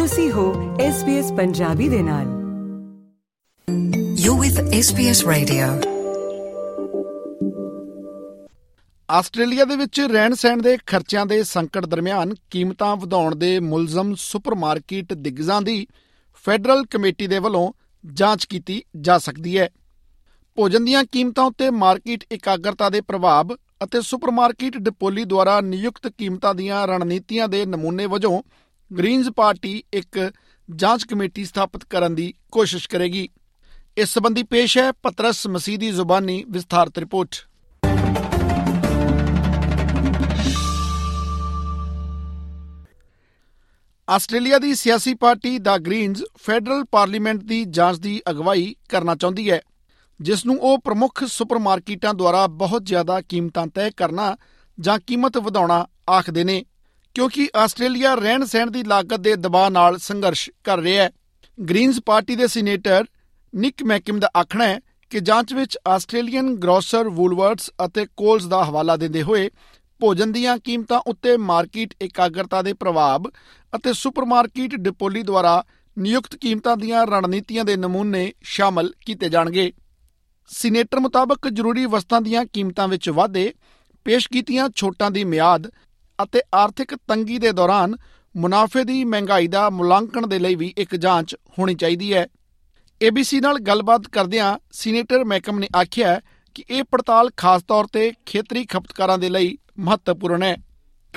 ਤੁਸੀਂ ਹੋ SBS ਪੰਜਾਬੀ ਦੇ ਨਾਲ You're with SBS Radio. Australia ਦੇ ਵਿੱਚ ਰਹਿਣ ਸਹਿਣ ਦੇ ਖਰਚਿਆਂ ਦੇ ਸੰਕਟ ਦਰਮਿਆਨ ਕੀਮਤਾਂ ਵਧਾਉਣ ਦੇ ਮੁਲਜ਼ਮ ਸੁਪਰਮਾਰਕੀਟ ਦਿਗਜ਼ਾਂ ਦੀ ਫੈਡਰਲ ਕਮੇਟੀ ਦੇ ਵੱਲੋਂ ਜਾਂਚ ਕੀਤੀ ਜਾ ਸਕਦੀ ਹੈ ਭੋਜਨ ਦੀਆਂ ਕੀਮਤਾਂ ਉੱਤੇ ਮਾਰਕੀਟ ਇਕਾਗਰਤਾ ਦੇ ਪ੍ਰਭਾਵ ਅਤੇ ਸੁਪਰਮਾਰਕੀਟ ਡਿਪੋਲੀ ਦੁਆਰਾ ਨਿਯੁਕਤ ਕੀਮਤਾਂ ਦੀਆਂ ਰਣਨੀਤੀਆਂ ਦੇ ਨਮੂਨੇ ਵਜੋਂ ਗ੍ਰੀਨਜ਼ ਪਾਰਟੀ ਇੱਕ ਜਾਂਚ ਕਮੇਟੀ ਸਥਾਪਿਤ ਕਰਨ ਦੀ ਕੋਸ਼ਿਸ਼ ਕਰੇਗੀ। ਇਸ ਸੰਬੰਧੀ ਪੇਸ਼ ਹੈ ਪਤਰਸ ਮਸੀਹ ਦੀ ਜ਼ੁਬਾਨੀ ਵਿਸਥਾਰਤ ਰਿਪੋਰਟ। ਆਸਟ੍ਰੇਲੀਆ ਦੀ ਸਿਆਸੀ ਪਾਰਟੀ ਦਾ ਗ੍ਰੀਨਜ਼ ਫੈਡਰਲ ਪਾਰਲੀਮੈਂਟ ਦੀ ਜਾਂਚ ਦੀ ਅਗਵਾਈ ਕਰਨਾ ਚਾਹੁੰਦੀ ਹੈ, ਜਿਸ ਨੂੰ ਉਹ ਪ੍ਰਮੁੱਖ ਸੁਪਰਮਾਰਕੀਟਾਂ ਦੁਆਰਾ ਬਹੁਤ ਜ਼ਿਆਦਾ ਕੀਮਤਾਂ ਤੈਅ ਕਰਨਾ ਜਾਂ ਕੀਮਤ ਵਧਾਉਣਾ ਆਖਦੇ ਨੇ। ਕਿਉਂਕਿ ਆਸਟ੍ਰੇਲੀਆ ਰਹਿਣ ਸਹਿਣ ਦੀ ਲਾਗਤ ਦੇ ਦਬਾਅ ਨਾਲ ਸੰਘਰਸ਼ ਕਰ ਰਿਹਾ ਹੈ। ਗ੍ਰੀਨਜ਼ ਪਾਰਟੀ ਦੇ ਸੀਨੇਟਰ ਨਿਕ ਮੈਕਿਮ ਦਾ ਆਖਣਾ ਹੈ ਕਿ ਜਾਂਚ ਵਿੱਚ ਆਸਟ੍ਰੇਲੀਅਨ ਗਰੋਸਰ ਵੂਲਵਰਟਸ ਅਤੇ ਕੋਲਸ ਦਾ ਹਵਾਲਾ ਦਿੰਦੇ ਹੋਏ ਭੋਜਨ ਦੀਆਂ ਕੀਮਤਾਂ ਉੱਤੇ ਮਾਰਕੀਟ ਇਕਾਗਰਤਾ ਦੇ ਪ੍ਰਭਾਵ ਅਤੇ ਸੁਪਰਮਾਰਕੀਟ ਡਿਪੋਲੀ ਦੁਆਰਾ ਨਿਯੁਕਤ ਕੀਮਤਾਂ ਦੀਆਂ ਰਣਨੀਤੀਆਂ ਦੇ ਨਮੂਨੇ ਸ਼ਾਮਲ ਕੀਤੇ ਜਾਣਗੇ। ਸੀਨੇਟਰ ਮੁਤਾਬਕ ਜ਼ਰੂਰੀ ਵਸਤਾਂ ਦੀਆਂ ਕੀਮਤਾਂ ਵਿੱਚ ਵਾਧੇ, ਪੇਸ਼ ਕੀਤੀਆਂ ਛੋਟਾਂ ਦੀ ਮਿਆਦ ਅਤੇ ਆਰਥਿਕ ਤੰਗੀ ਦੇ ਦੌਰਾਨ ਮੁਨਾਫੇ ਦੀ ਮਹਿੰਗਾਈ ਦਾ ਮੁਲਾਂਕਣ ਦੇ ਲਈ ਵੀ ਇੱਕ ਜਾਂਚ ਹੋਣੀ ਚਾਹੀਦੀ ਹੈ। ABC ਨਾਲ ਗੱਲਬਾਤ ਕਰਦਿਆਂ ਸੀਨੇਟਰ ਮੈਕਮ ਨੇ ਆਖਿਆ ਕਿ ਇਹ ਪੜਤਾਲ ਖਾਸ ਤੌਰ ਤੇ ਖੇਤਰੀ ਖਪਤਕਾਰਾਂ ਦੇ ਲਈ ਮਹੱਤਵਪੂਰਨ ਹੈ।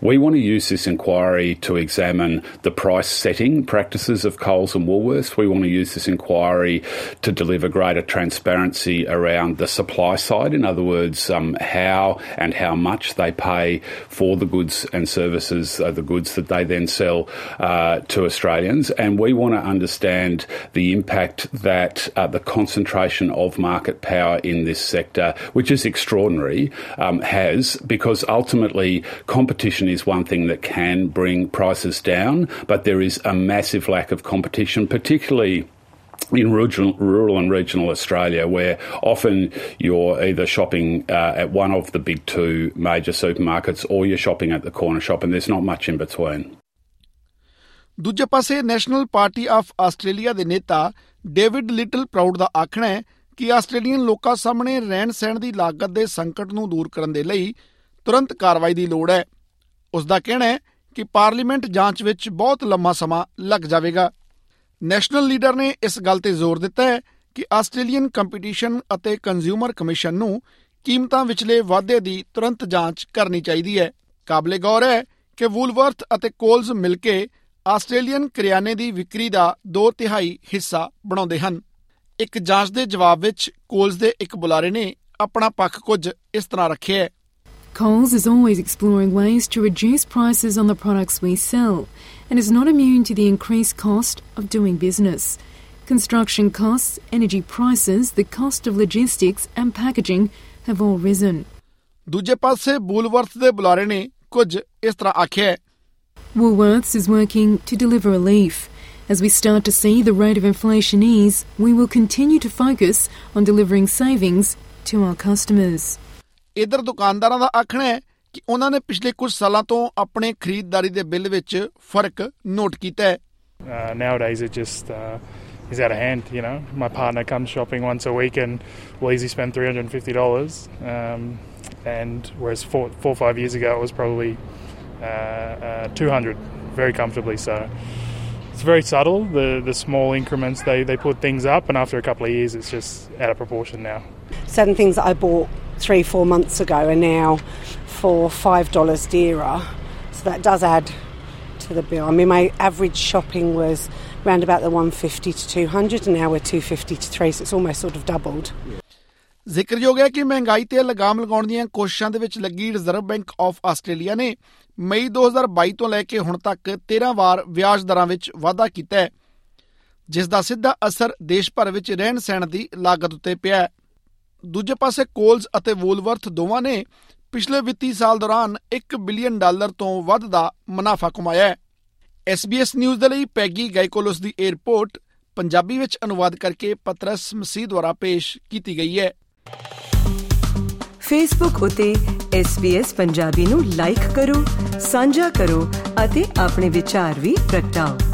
We want to use this inquiry to examine the price setting practices of Coles and Woolworths. We want to use this inquiry to deliver greater transparency around the supply side. In other words, um, how and how much they pay for the goods and services, uh, the goods that they then sell uh, to Australians. And we want to understand the impact that uh, the concentration of market power in this sector, which is extraordinary, um, has, because ultimately competition is one thing that can bring prices down, but there is a massive lack of competition, particularly in rural, rural and regional Australia, where often you're either shopping uh, at one of the big two major supermarkets or you're shopping at the corner shop, and there's not much in between. ਦੂਜੇ ਪਾਸੇ national party of Australia ਦੇ ਨੇਤਾ David Littleproud ਦਾ ਆਖਣਾ ਹੈ ਕਿ Australian ਲੋਕਾਂ ਸਾਹਮਣੇ ਰਹਿਣ ਸਹਿਣ ਦੀ ਲਾਗਤ ਦੇ ਸੰਕਟ ਨੂੰ ਦੂਰ ਕਰਨ ਦੇ ਲਈ ਤੁਰੰਤ ਕਾਰਵਾਈ ਦੀ ਲੋੜ ਹੈ ਉਸ ਦਾ ਕਹਿਣਾ ਹੈ ਕਿ ਪਾਰਲੀਮੈਂਟ ਜਾਂਚ ਵਿੱਚ ਬਹੁਤ ਲੰਮਾ ਸਮਾਂ ਲੱਗ ਜਾਵੇਗਾ। ਨੈਸ਼ਨਲ ਲੀਡਰ ਨੇ ਇਸ ਗੱਲ ਤੇ ਜ਼ੋਰ ਦਿੱਤਾ ਹੈ ਕਿ ਆਸਟ੍ਰੇਲੀਅਨ ਕੰਪੀਟੀਸ਼ਨ ਅਤੇ ਕੰਜ਼ਿਊਮਰ ਕਮਿਸ਼ਨ ਨੂੰ ਕੀਮਤਾਂ ਵਿਚਲੇ ਵਾਧੇ ਦੀ ਤੁਰੰਤ ਜਾਂਚ ਕਰਨੀ ਚਾਹੀਦੀ ਹੈ। ਕਾਬਲੇ ਗੌਰ ਹੈ ਕਿ ਵੂਲਵਰਥ ਅਤੇ ਕੋਲਸ ਮਿਲ ਕੇ ਆਸਟ੍ਰੇਲੀਅਨ ਕਰਿਆਨੇ ਦੀ ਵਿਕਰੀ ਦਾ 2 ਤਿਹਾਈ ਹਿੱਸਾ ਬਣਾਉਂਦੇ ਹਨ। ਇੱਕ ਜਾਂਚ ਦੇ ਜਵਾਬ ਵਿੱਚ ਕੋਲਸ ਦੇ ਇੱਕ ਬੁਲਾਰੇ ਨੇ ਆਪਣਾ ਪੱਖ ਕੁਝ ਇਸ ਤਰ੍ਹਾਂ ਰੱਖਿਆ ਹੈ। Coles is always exploring ways to reduce prices on the products we sell and is not immune to the increased cost of doing business. Construction costs, energy prices, the cost of logistics and packaging have all risen. ਦੂਜੇ ਪਾਸੇ ਬੂਲਵਰਥ ਦੇ ਬੁਲਾਰੇ ਨੇ ਕੁਝ ਇਸ ਤਰ੍ਹਾਂ ਆਖਿਆ ਹੈ Woolworths is working to deliver relief. As we start to see the rate of inflation ease, we will continue to focus on delivering savings to our customers. ਇਧਰ ਦੁਕਾਨਦਾਰਾਂ ਦਾ ਆਖਣਾ ਹੈ ਕਿ ਉਹਨਾਂ ਨੇ ਪਿਛਲੇ ਕੁਝ ਸਾਲਾਂ ਤੋਂ ਆਪਣੇ ਖਰੀਦਦਾਰੀ ਦੇ ਬਿੱਲ ਵਿੱਚ ਫਰਕ ਨੋਟ ਕੀਤਾ ਹੈ Uh, nowadays, it just uh, is out of hand. You know, my partner comes shopping once a week and will easily spend three hundred and fifty dollars. Um, and whereas four, four or five years ago, it was probably uh, uh, two hundred very comfortably. So it's very subtle. The the small increments they they put things up, and after a couple of years, it's just out of proportion now. Certain things that I bought three, four months ago are now for five dollars dearer. So that does add to the bill. I mean, my average shopping was around about the 150 to 200, and now we're 250 to 3, so it's almost sort of doubled. ਜ਼ਿਕਰਯੋਗ ਹੈ ਕਿ ਮਹਿੰਗਾਈ ਤੇ ਲਗਾਮ ਲਗਾਉਣ ਦੀਆਂ ਕੋਸ਼ਿਸ਼ਾਂ ਦੇ ਵਿੱਚ ਲੱਗੀ ਰਿਜ਼ਰਵ ਬੈਂਕ ਆਫ ਆਸਟ੍ਰੇਲੀਆ ਨੇ ਮਈ 2022 ਤੋਂ ਲੈ ਕੇ ਹੁਣ ਤੱਕ 13 ਵਾਰ ਵਿਆਜ ਦਰਾਂ ਵਿੱਚ ਵਾਧਾ ਕੀਤਾ ਹੈ ਜਿਸ ਦਾ ਸਿੱਧਾ ਅਸਰ ਦੇਸ਼ ਭਰ ਵਿੱਚ ਰਹਿਣ ਸਹਿਣ ਦੀ ਲਾਗਤ ਉੱਤੇ ਪਿਆ ਹੈ ਦੂਜੇ ਪਾਸੇ ਕੋਲਸ ਅਤੇ ਵੂਲਵਰਥ ਦੋਵਾਂ ਨੇ ਪਿਛਲੇ ਵਿੱਤੀ ਸਾਲ ਦੌਰਾਨ 1 ਬਿਲੀਅਨ ਡਾਲਰ ਤੋਂ ਵੱਧ ਦਾ ਮੁਨਾਫਾ ਕਮਾਇਆ ਹੈ। SBS ਨਿਊਜ਼ ਦੇ ਲਈ ਪੈਗੀ ਗਾਇਕੋਲੋਸ ਦੀ ਇਹ ਰਿਪੋਰਟ ਪੰਜਾਬੀ ਵਿੱਚ ਅਨੁਵਾਦ ਕਰਕੇ ਪਤਰਸ ਮਸੀਹ ਦੁਆਰਾ ਪੇਸ਼ ਕੀਤੀ ਗਈ ਹੈ। ਫੇਸਬੁੱਕ ਉਤੇ SBS ਪੰਜਾਬੀ ਨੂੰ ਲਾਈਕ ਕਰੋ, ਸਾਂਝਾ ਕਰੋ ਅਤੇ ਆਪਣੇ ਵਿਚਾਰ ਵੀ ਪ੍ਰਗਟਾਓ।